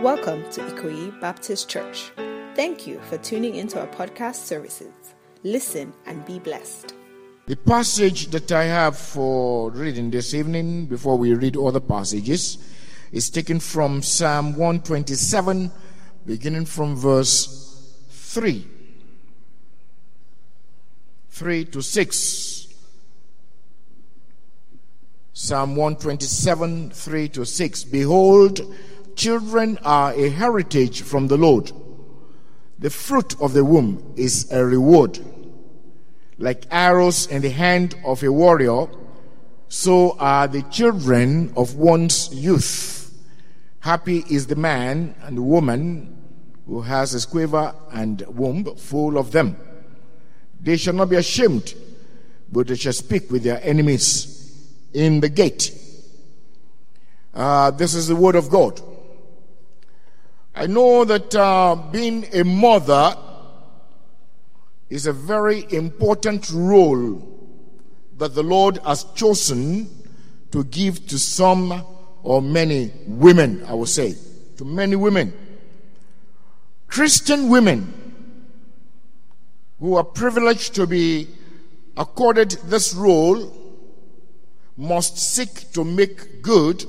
Welcome to Ikoyi Baptist Church. Thank you for tuning into our podcast services. Listen and be blessed. The passage that I have for reading this evening, before we read other passages, is taken from Psalm 127, beginning from verse 3. 3 to 6. Psalm 127, 3 to 6. Behold, children are a heritage from the Lord. The fruit of the womb is a reward. Like arrows in the hand of a warrior, so are the children of one's youth. Happy is the man and woman who has a quiver and womb full of them. They shall not be ashamed, but they shall speak with their enemies in the gate. Uh, this is the word of God. I know that uh, being a mother is a very important role that the Lord has chosen to give to some or many women, I would say, to many women. Christian women who are privileged to be accorded this role must seek to make good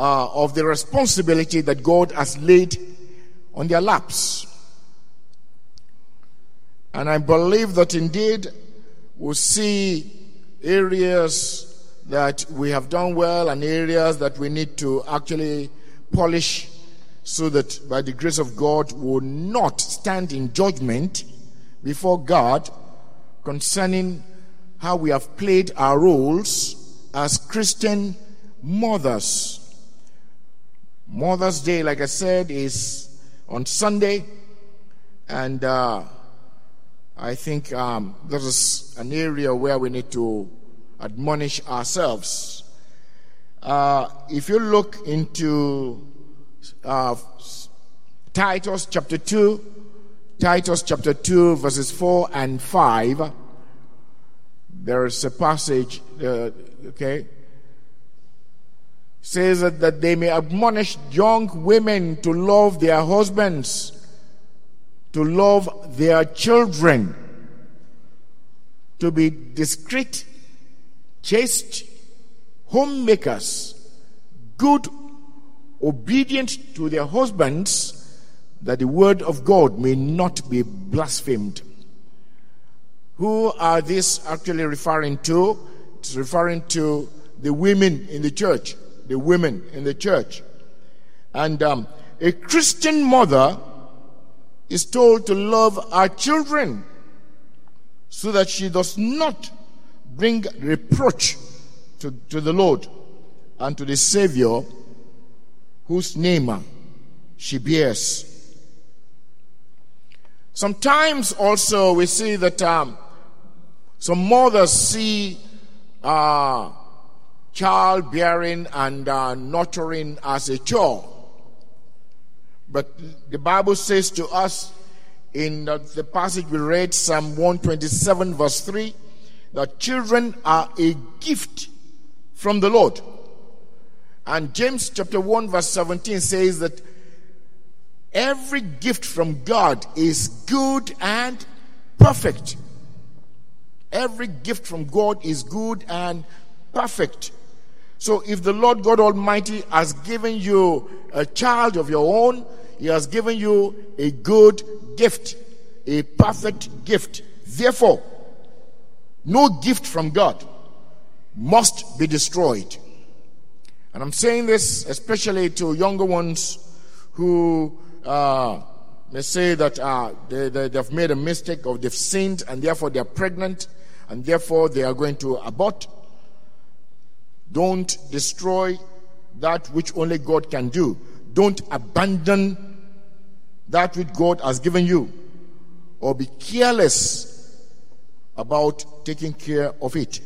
uh, of the responsibility that God has laid on their laps. And I believe that indeed we'll see areas that we have done well and areas that we need to actually polish so that by the grace of God we will not stand in judgment before God concerning how we have played our roles as Christian mothers. Mother's Day, like I said, is on Sunday, and uh, I think um, this is an area where we need to admonish ourselves. Uh, if you look into uh, Titus chapter 2, Titus chapter 2, verses 4 and 5, there is a passage, uh, okay, says that, that they may admonish young women to love their husbands, to love their children, to be discreet, chaste, homemakers, good, obedient to their husbands, that the word of God may not be blasphemed. Who are these actually referring to? It's referring to the women in the church the women in the church. And um, a Christian mother is told to love her children so that she does not bring reproach to, to the Lord and to the Savior whose name she bears. Sometimes also we see that um, some mothers see uh, childbearing and uh, nurturing as a chore. But the Bible says to us in the, the passage we read, Psalm 127, verse 3, that children are a gift from the Lord. And James chapter 1, verse 17 says that every gift from God is good and perfect. Every gift from God is good and perfect. So if the Lord God Almighty has given you a child of your own, He has given you a good gift, a perfect gift. Therefore, no gift from God must be destroyed. And I'm saying this especially to younger ones who uh, may say that uh, they, they, they've made a mistake or they've sinned and therefore they're pregnant and therefore they are going to abort. Don't destroy that which only God can do. Don't abandon that which God has given you. Or be careless about taking care of it.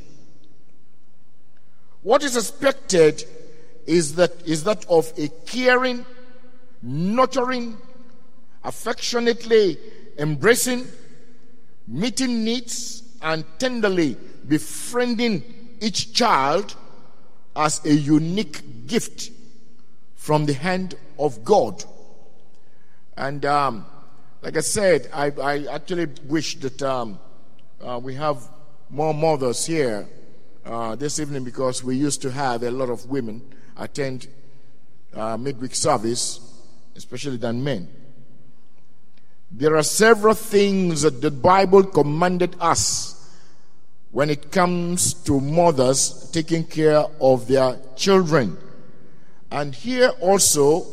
What is expected is that, is that of a caring, nurturing, affectionately embracing, meeting needs, and tenderly befriending each child as a unique gift from the hand of God. And um, like I said, I, I actually wish that um, uh, we have more mothers here uh, this evening because we used to have a lot of women attend uh, midweek service, especially than men. There are several things that the Bible commanded us when it comes to mothers taking care of their children. And here also,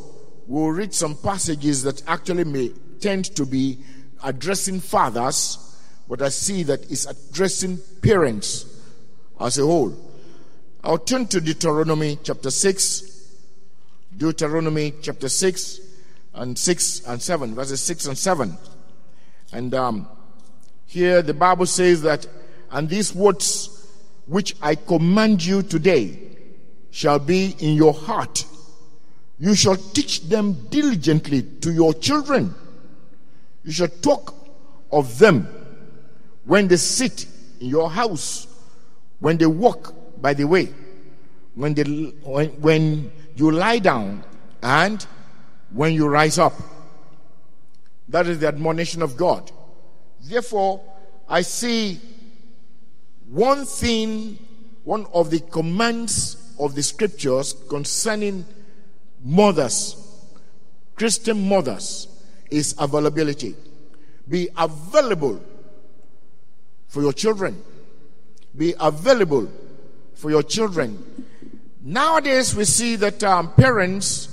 we'll read some passages that actually may tend to be addressing fathers, but I see that it's addressing parents as a whole. I'll turn to Deuteronomy chapter 6. Deuteronomy chapter 6 and 6 and 7, verses 6 and 7. And um, here the Bible says that, and these words which I command you today shall be in your heart. You shall teach them diligently to your children. You shall talk of them when they sit in your house, when they walk by the way, when, they, when, when you lie down, and when you rise up. That is the admonition of God. Therefore, I see one thing, one of the commands of the scriptures concerning mothers, Christian mothers, is availability. Be available for your children. Be available for your children. Nowadays, we see that um, parents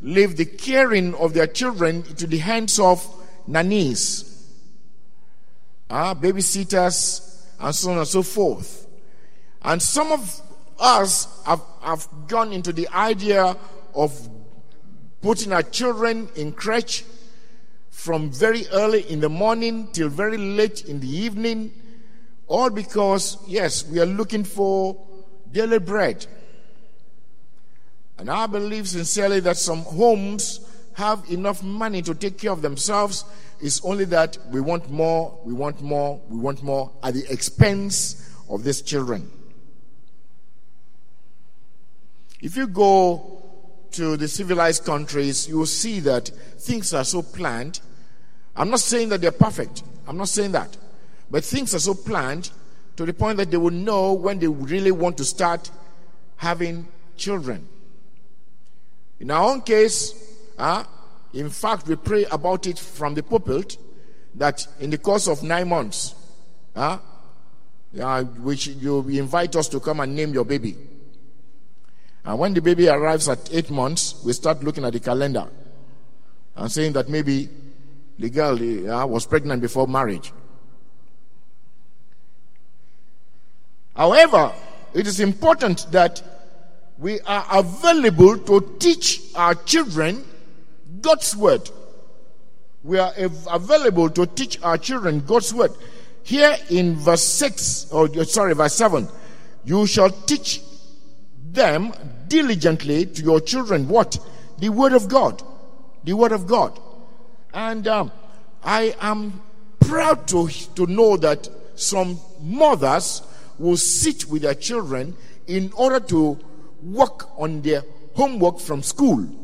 leave the caring of their children into the hands of nannies, uh, babysitters, and so on and so forth. And some of us have, have gone into the idea of putting our children in crèche from very early in the morning till very late in the evening, all because, yes, we are looking for daily bread. And I believe sincerely that some homes have enough money to take care of themselves. It's only that we want more, we want more, we want more at the expense of these children. If you go to the civilized countries, you will see that things are so planned. I'm not saying that they're perfect. I'm not saying that. But things are so planned to the point that they will know when they really want to start having children. In our own case, uh, in fact, we pray about it from the pulpit that in the course of nine months, uh, uh, which you invite us to come and name your baby. And when the baby arrives at eight months, we start looking at the calendar and saying that maybe the girl uh, was pregnant before marriage. However, it is important that we are available to teach our children God's word. We are available to teach our children God's word. Here in verse 6, or sorry, verse 7, you shall teach them diligently to your children what? The word of God. The word of God. And um, I am proud to, to know that some mothers will sit with their children in order to work on their homework from school.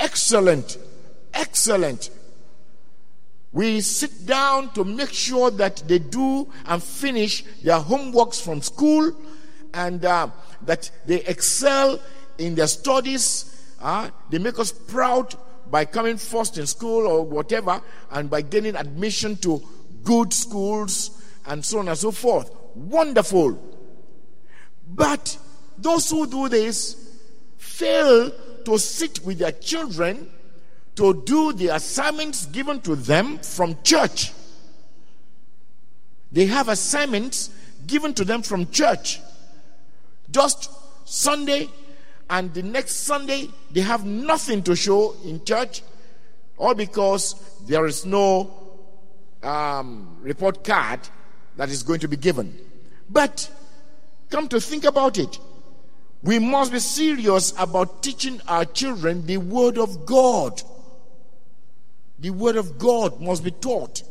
Excellent. Excellent. We sit down to make sure that they do and finish their homeworks from school and uh, that they excel in their studies. Uh, they make us proud by coming first in school or whatever and by getting admission to good schools and so on and so forth. Wonderful. But those who do this fail to sit with their children to do the assignments given to them from church. They have assignments given to them from church. Just Sunday and the next Sunday, they have nothing to show in church, all because there is no um, report card that is going to be given. But come to think about it, we must be serious about teaching our children the Word of God. The Word of God must be taught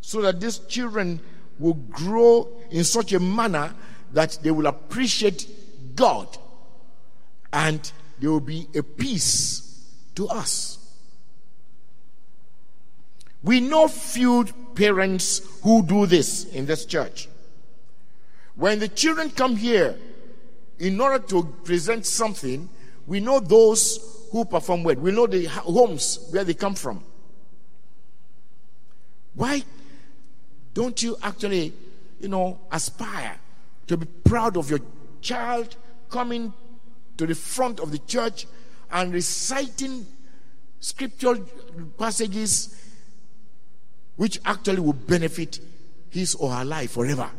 so that these children will grow in such a manner that they will appreciate God and there will be a peace to us. We know few parents who do this in this church. When the children come here, in order to present something, we know those who perform well. We know the homes where they come from. Why don't you actually, you know, aspire to be proud of your child coming to the front of the church and reciting scriptural passages which actually will benefit his or her life forever?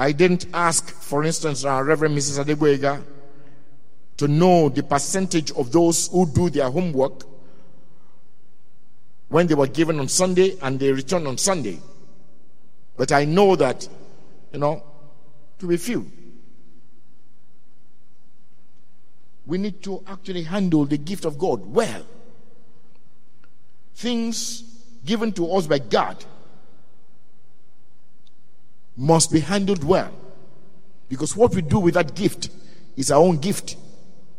I didn't ask, for instance, uh, Reverend Mrs. Adegwega to know the percentage of those who do their homework when they were given on Sunday and they return on Sunday. But I know that, you know, to be few. We need to actually handle the gift of God well. Things given to us by God must be handled well. Because what we do with that gift is our own gift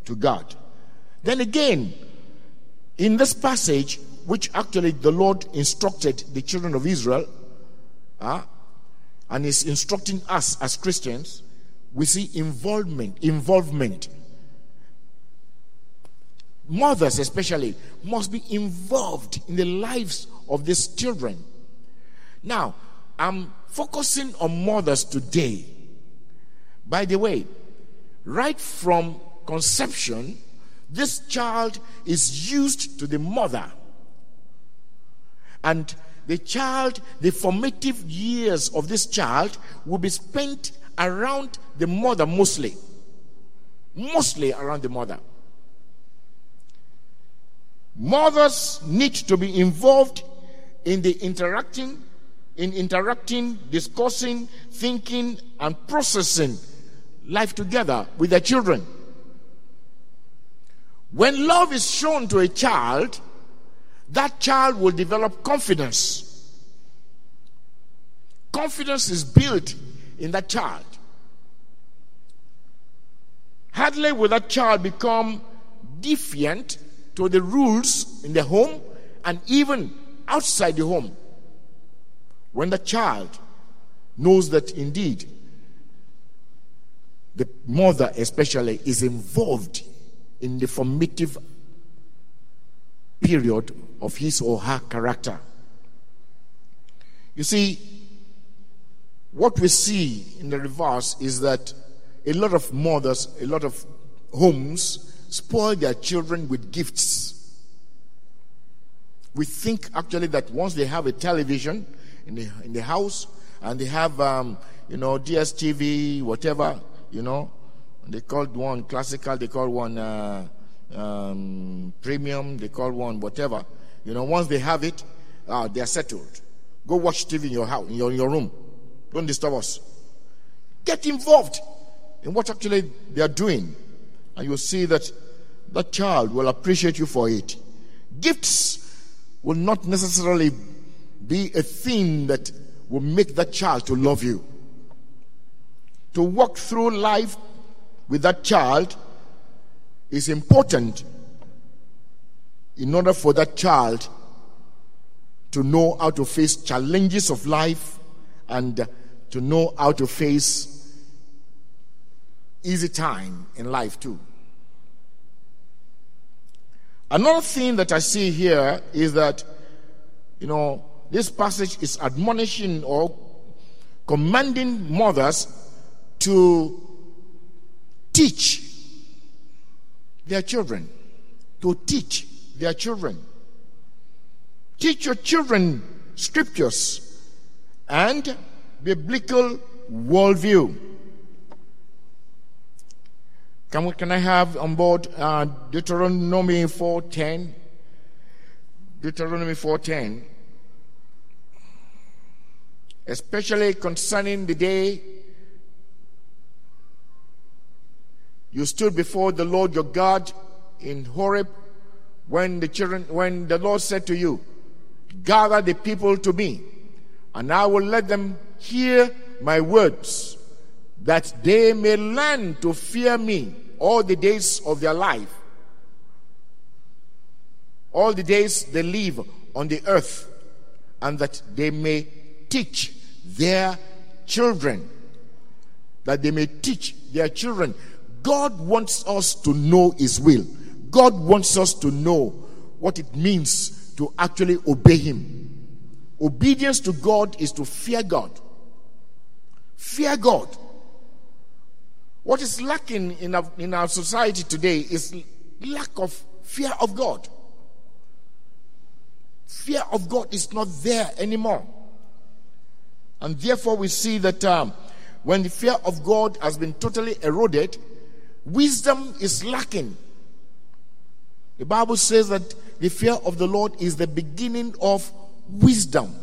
to God. Then again, in this passage, which actually the Lord instructed the children of Israel, uh, and is instructing us as Christians, we see involvement, involvement. Mothers, especially, must be involved in the lives of these children. Now, I'm focusing on mothers today. By the way, right from conception, this child is used to the mother. And the child, the formative years of this child will be spent around the mother mostly. Mostly around the mother. Mothers need to be involved in the interacting in interacting, discussing, thinking, and processing life together with their children. When love is shown to a child, that child will develop confidence. Confidence is built in that child. Hardly will that child become defiant to the rules in the home and even outside the home. When the child knows that indeed the mother, especially, is involved in the formative period of his or her character. You see, what we see in the reverse is that a lot of mothers, a lot of homes spoil their children with gifts. We think actually that once they have a television, in the, in the house and they have, um, you know, DSTV, whatever, you know. They called one classical, they call one uh, um, premium, they call one whatever. You know, once they have it, uh, they are settled. Go watch TV in your house, in your, in your room. Don't disturb us. Get involved in what actually they are doing. And you'll see that that child will appreciate you for it. Gifts will not necessarily be a thing that will make that child to love you. To walk through life with that child is important in order for that child to know how to face challenges of life and to know how to face easy time in life too. Another thing that I see here is that, you know, this passage is admonishing or commanding mothers to teach their children. To teach their children. Teach your children scriptures and biblical worldview. Can, we, can I have on board uh, Deuteronomy 4.10? Deuteronomy 4.10 especially concerning the day you stood before the Lord your God in Horeb when the children when the Lord said to you gather the people to me and I will let them hear my words that they may learn to fear me all the days of their life, all the days they live on the earth, and that they may teach their children. That they may teach their children. God wants us to know His will. God wants us to know what it means to actually obey Him. Obedience to God is to fear God. Fear God. What is lacking in our, in our society today is lack of fear of God. Fear of God is not there anymore. And therefore, we see that um, when the fear of God has been totally eroded, wisdom is lacking. The Bible says that the fear of the Lord is the beginning of wisdom.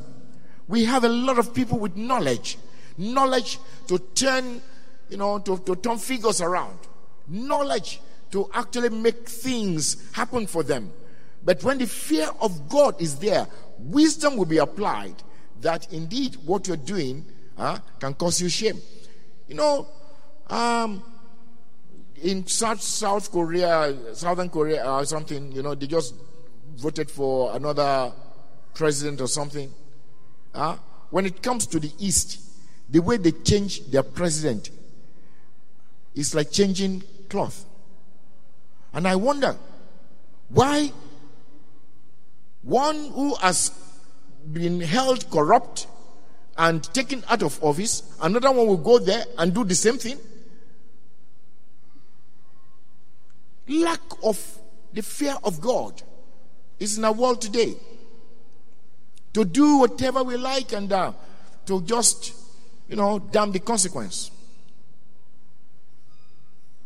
We have a lot of people with knowledge, knowledge to turn, you know, to, to turn figures around, knowledge to actually make things happen for them. But when the fear of God is there, wisdom will be applied that indeed what you're doing uh, can cause you shame. You know, um, in South, South Korea, Southern Korea or something, you know, they just voted for another president or something. Uh, when it comes to the East, the way they change their president is like changing cloth. And I wonder why one who has been held corrupt and taken out of office, another one will go there and do the same thing. Lack of the fear of God is in our world today. To do whatever we like and uh, to just, you know, damn the consequence.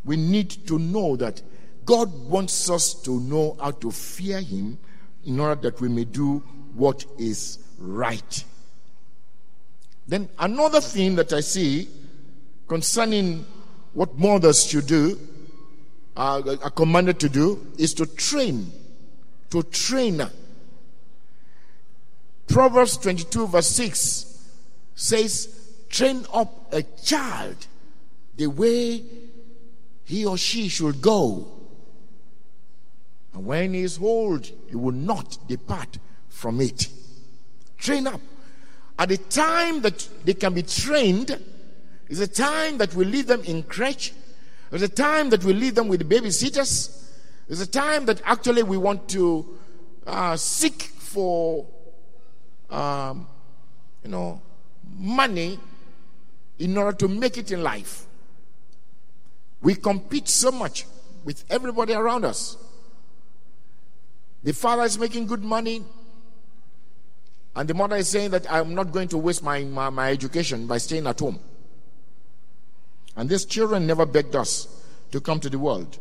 We need to know that God wants us to know how to fear Him in order that we may do what is right. Then another thing that I see concerning what mothers should do, uh, are commanded to do, is to train. To train. Proverbs 22, verse 6 says, Train up a child the way he or she should go. And when he is old, he will not depart from it. Train up. At the time that they can be trained, is a time that we leave them in crèche. It's a time that we leave them with babysitters. It's a time that actually we want to uh, seek for, um, you know, money in order to make it in life. We compete so much with everybody around us. The father is making good money, and the mother is saying that I'm not going to waste my, my, my education by staying at home. And these children never begged us to come to the world.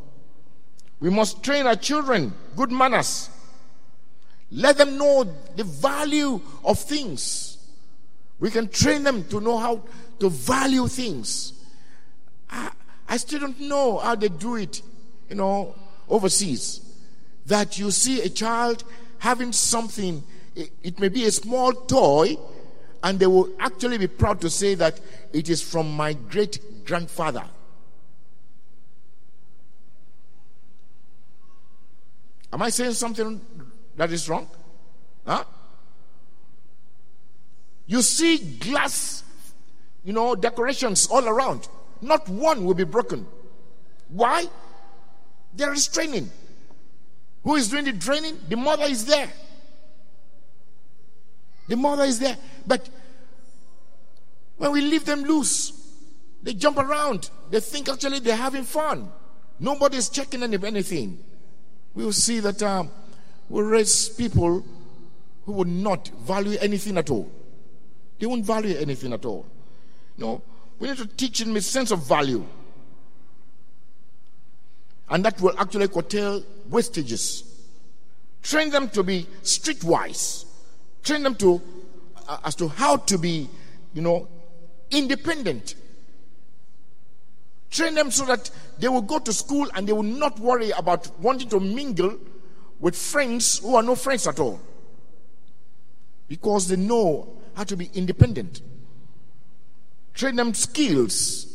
We must train our children good manners. Let them know the value of things. We can train them to know how to value things. I, I still don't know how they do it, you know, overseas that you see a child having something, it may be a small toy, and they will actually be proud to say that it is from my great grandfather. Am I saying something that is wrong? Huh? You see glass, you know, decorations all around. Not one will be broken. Why? There is training. Who is doing the training? The mother is there. The mother is there. But when we leave them loose, they jump around. They think actually they're having fun. Nobody's checking any, anything. We will see that um, we'll raise people who would not value anything at all. They won't value anything at all. No, we need to teach them a sense of value. And that will actually curtail wastages. Train them to be streetwise. Train them to uh, as to how to be, you know, independent. Train them so that they will go to school and they will not worry about wanting to mingle with friends who are no friends at all. Because they know how to be independent. Train them skills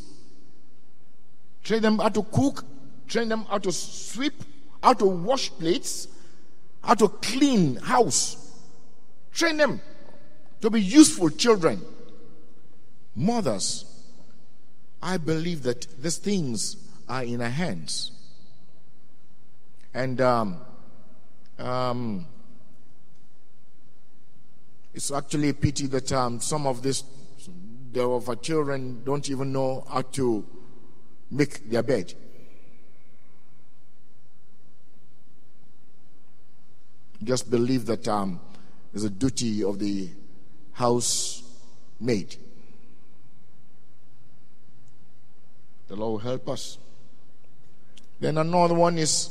train them how to cook, train them how to sweep, how to wash plates, how to clean house. Train them to be useful children. Mothers, I believe that these things are in our hands. And um, um, it's actually a pity that um, some of these of our children don't even know how to make their bed. Just believe that um, it's a duty of the housemaid. The Lord will help us. Then another one is,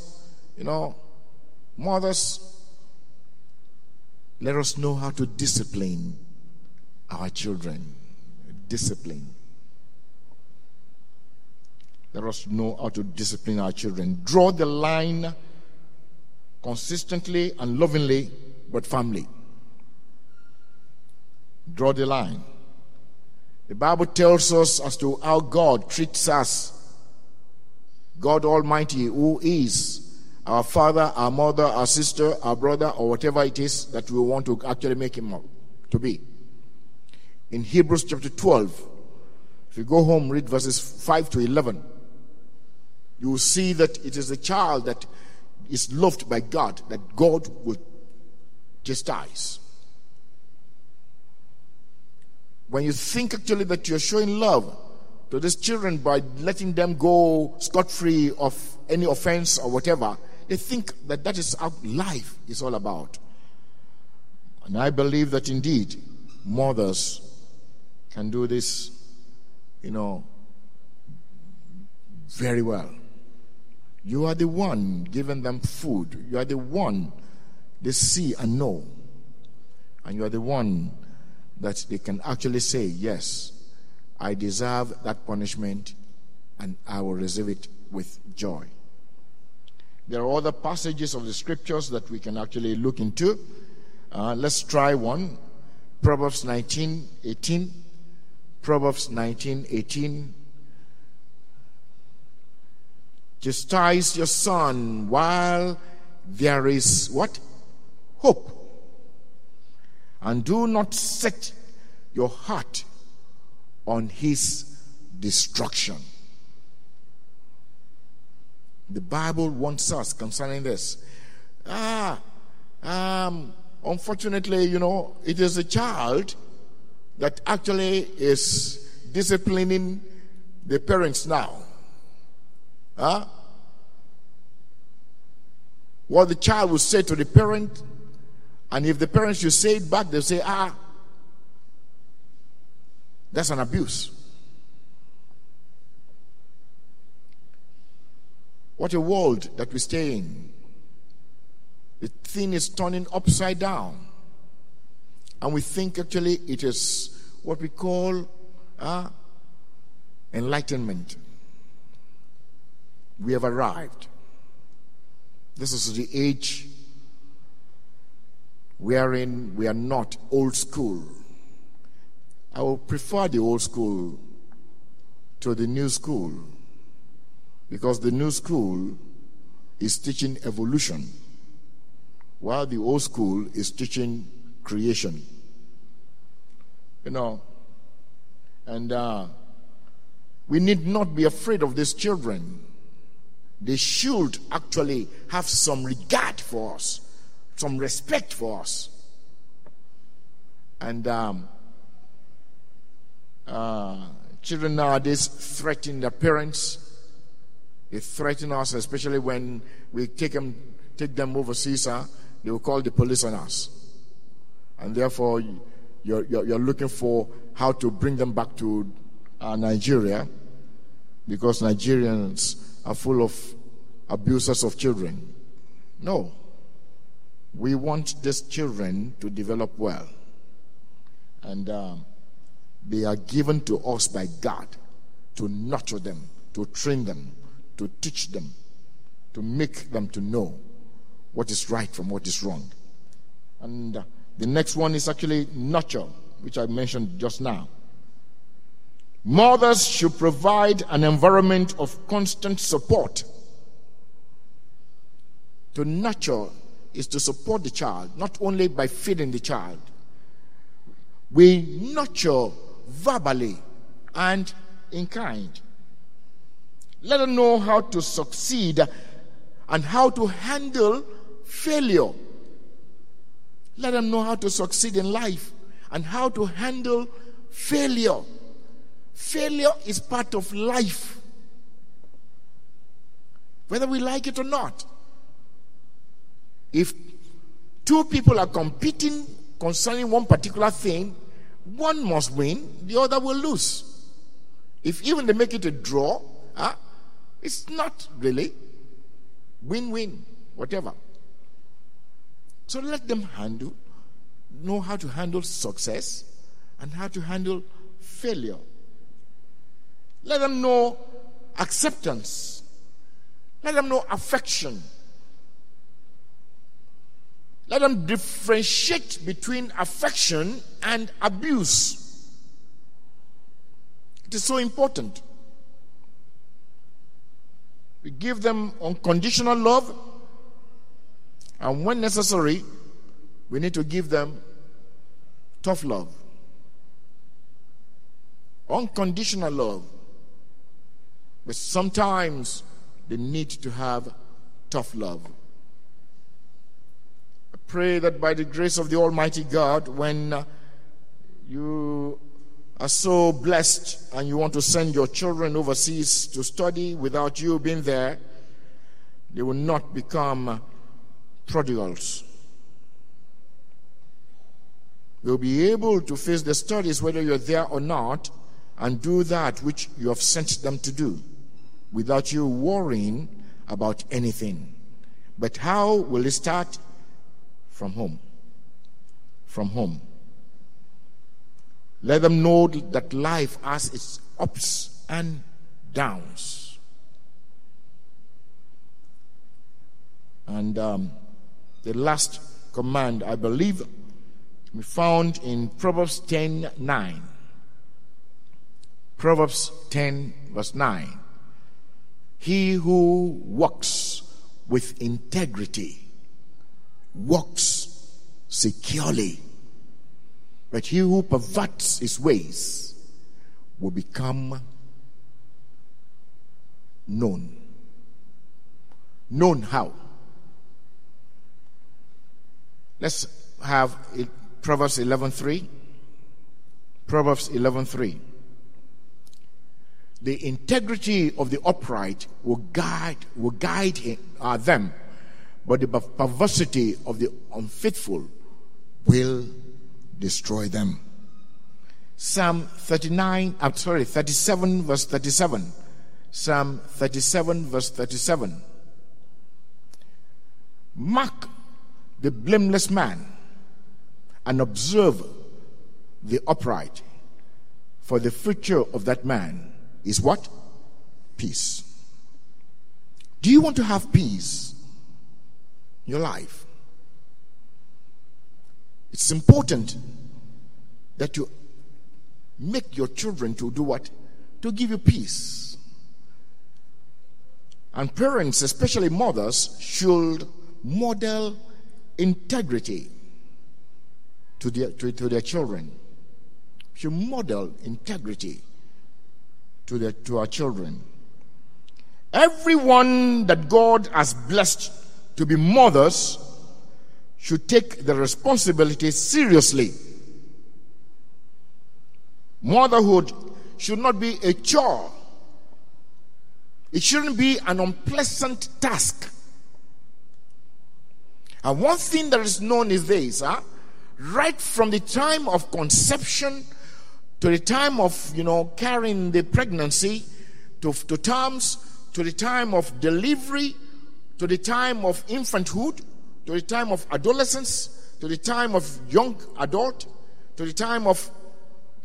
you know, mothers, let us know how to discipline our children. Discipline. Let us know how to discipline our children. Draw the line consistently and lovingly, but firmly. Draw the line. The Bible tells us as to how God treats us. God Almighty, who is our father, our mother, our sister, our brother, or whatever it is that we want to actually make him to be. In Hebrews chapter 12, if you go home, read verses 5 to 11, you will see that it is the child that is loved by God that God will chastise. When you think actually that you're showing love to these children by letting them go scot free of any offense or whatever, they think that that is how life is all about. And I believe that indeed mothers can do this, you know, very well. You are the one giving them food. You are the one they see and know. And you are the one that they can actually say, Yes, I deserve that punishment and I will receive it with joy. There are other passages of the scriptures that we can actually look into. Uh, let's try one Proverbs 19 18. Proverbs 19 18. Chastise your son while there is what? Hope. And do not set your heart on his destruction. The Bible wants us concerning this. Ah, um, unfortunately, you know, it is a child that actually is disciplining the parents now. Huh? What the child will say to the parent, and if the parents should say it back, they'll say, ah, that's an abuse. What a world that we stay in. The thing is turning upside down. And we think actually it is what we call uh, enlightenment we have arrived. This is the age wherein we are not old school. I will prefer the old school to the new school because the new school is teaching evolution while the old school is teaching creation. You know, and uh, we need not be afraid of these children they should actually have some regard for us, some respect for us. And um, uh, children nowadays threaten their parents. They threaten us, especially when we take them, take them overseas. Uh, they will call the police on us. And therefore, you're, you're, you're looking for how to bring them back to uh, Nigeria because Nigerians are full of abusers of children. No. We want these children to develop well. And um, they are given to us by God to nurture them, to train them, to teach them, to make them to know what is right from what is wrong. And uh, the next one is actually nurture, which I mentioned just now. Mothers should provide an environment of constant support. To nurture is to support the child, not only by feeding the child. We nurture verbally and in kind. Let them know how to succeed and how to handle failure. Let them know how to succeed in life and how to handle failure. Failure is part of life, whether we like it or not. If two people are competing concerning one particular thing, one must win, the other will lose. If even they make it a draw, huh, it's not really win win, whatever. So let them handle, know how to handle success and how to handle failure. Let them know acceptance. Let them know affection. Let them differentiate between affection and abuse. It is so important. We give them unconditional love, and when necessary, we need to give them tough love. Unconditional love. But sometimes they need to have tough love. Pray that by the grace of the Almighty God, when uh, you are so blessed and you want to send your children overseas to study without you being there, they will not become prodigals. They'll be able to face the studies whether you're there or not and do that which you have sent them to do without you worrying about anything. But how will it start? From home. From home. Let them know that life has its ups and downs. And um, the last command, I believe, we found in Proverbs 10 9. Proverbs 10, verse 9. He who walks with integrity walks securely but he who perverts his ways will become known. Known how? Let's have it, Proverbs 11:3. Proverbs 11:3. The integrity of the upright will guide will guide him, uh, them, but the perversity of the unfaithful will destroy them. Psalm 39, I'm sorry, 37, verse 37. Psalm 37, verse 37. Mark the blameless man and observe the upright, for the future of that man is what? Peace. Do you want to have peace your life? It's important that you make your children to do what? To give you peace. And parents, especially mothers, should model integrity to their, to, to their children. Should model integrity to, their, to our children. Everyone that God has blessed to be mothers should take the responsibility seriously. Motherhood should not be a chore. It shouldn't be an unpleasant task. And one thing that is known is this, huh? right from the time of conception to the time of, you know, carrying the pregnancy, to, to terms, to the time of delivery, to the time of infanthood, to the time of adolescence, to the time of young adult, to the time of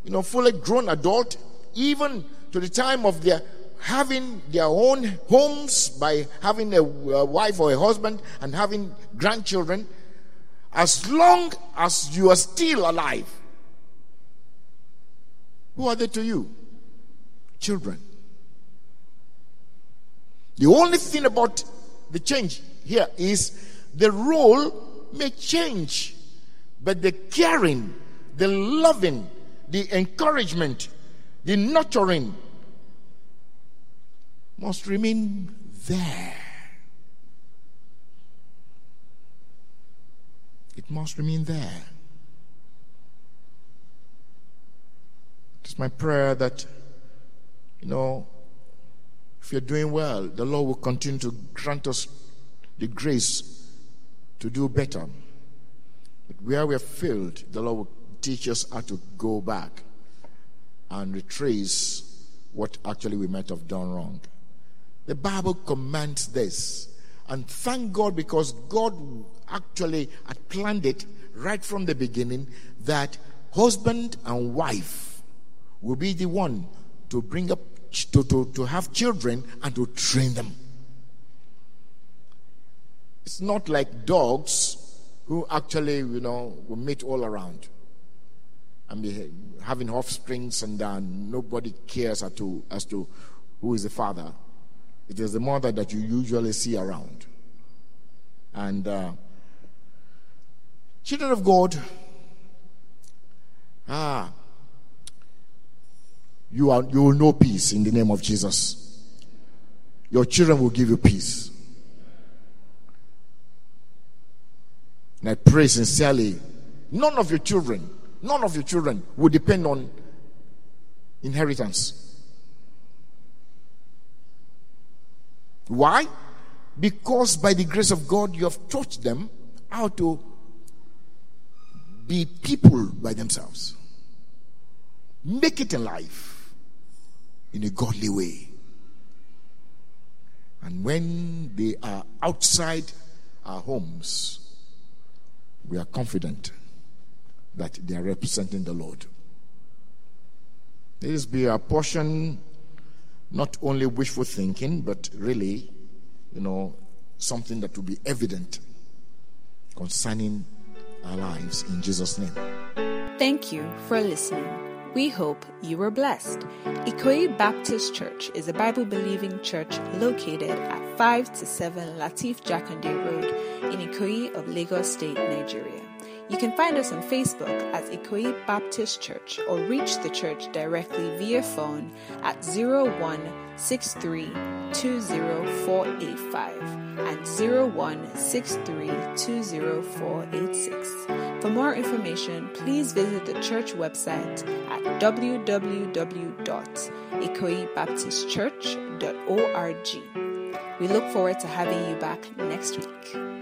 you know fully grown adult, even to the time of their having their own homes by having a, a wife or a husband and having grandchildren, as long as you are still alive, who are they to you? children. The only thing about the change here is the role may change, but the caring, the loving, the encouragement, the nurturing must remain there. It must remain there. It's my prayer that, you know, if you're doing well, the Lord will continue to grant us the grace to do better. But where we're failed, the Lord will teach us how to go back and retrace what actually we might have done wrong. The Bible commands this. And thank God because God actually had planned it right from the beginning that husband and wife will be the one to bring up to, to, to have children and to train them. It's not like dogs who actually, you know, will meet all around and be having offsprings and uh, nobody cares as to, as to who is the father. It is the mother that you usually see around. And uh, children of God, ah, you, are, you will know peace in the name of Jesus. Your children will give you peace. And I pray sincerely, none of your children, none of your children will depend on inheritance. Why? Because by the grace of God, you have taught them how to be people by themselves. Make it in life in a godly way. And when they are outside our homes, we are confident that they are representing the Lord. This be a portion, not only wishful thinking, but really, you know, something that will be evident concerning our lives in Jesus' name. Thank you for listening. We hope you were blessed. Ikoyi Baptist Church is a Bible believing church located at 5 to 7 Lateef Jakande Road in Ikoyi of Lagos State, Nigeria. You can find us on Facebook as Ikoyi Baptist Church or reach the church directly via phone at 0163204485 and 0163204486. For more information, please visit the church website at www.ikoyibaptistchurch.org. We look forward to having you back next week.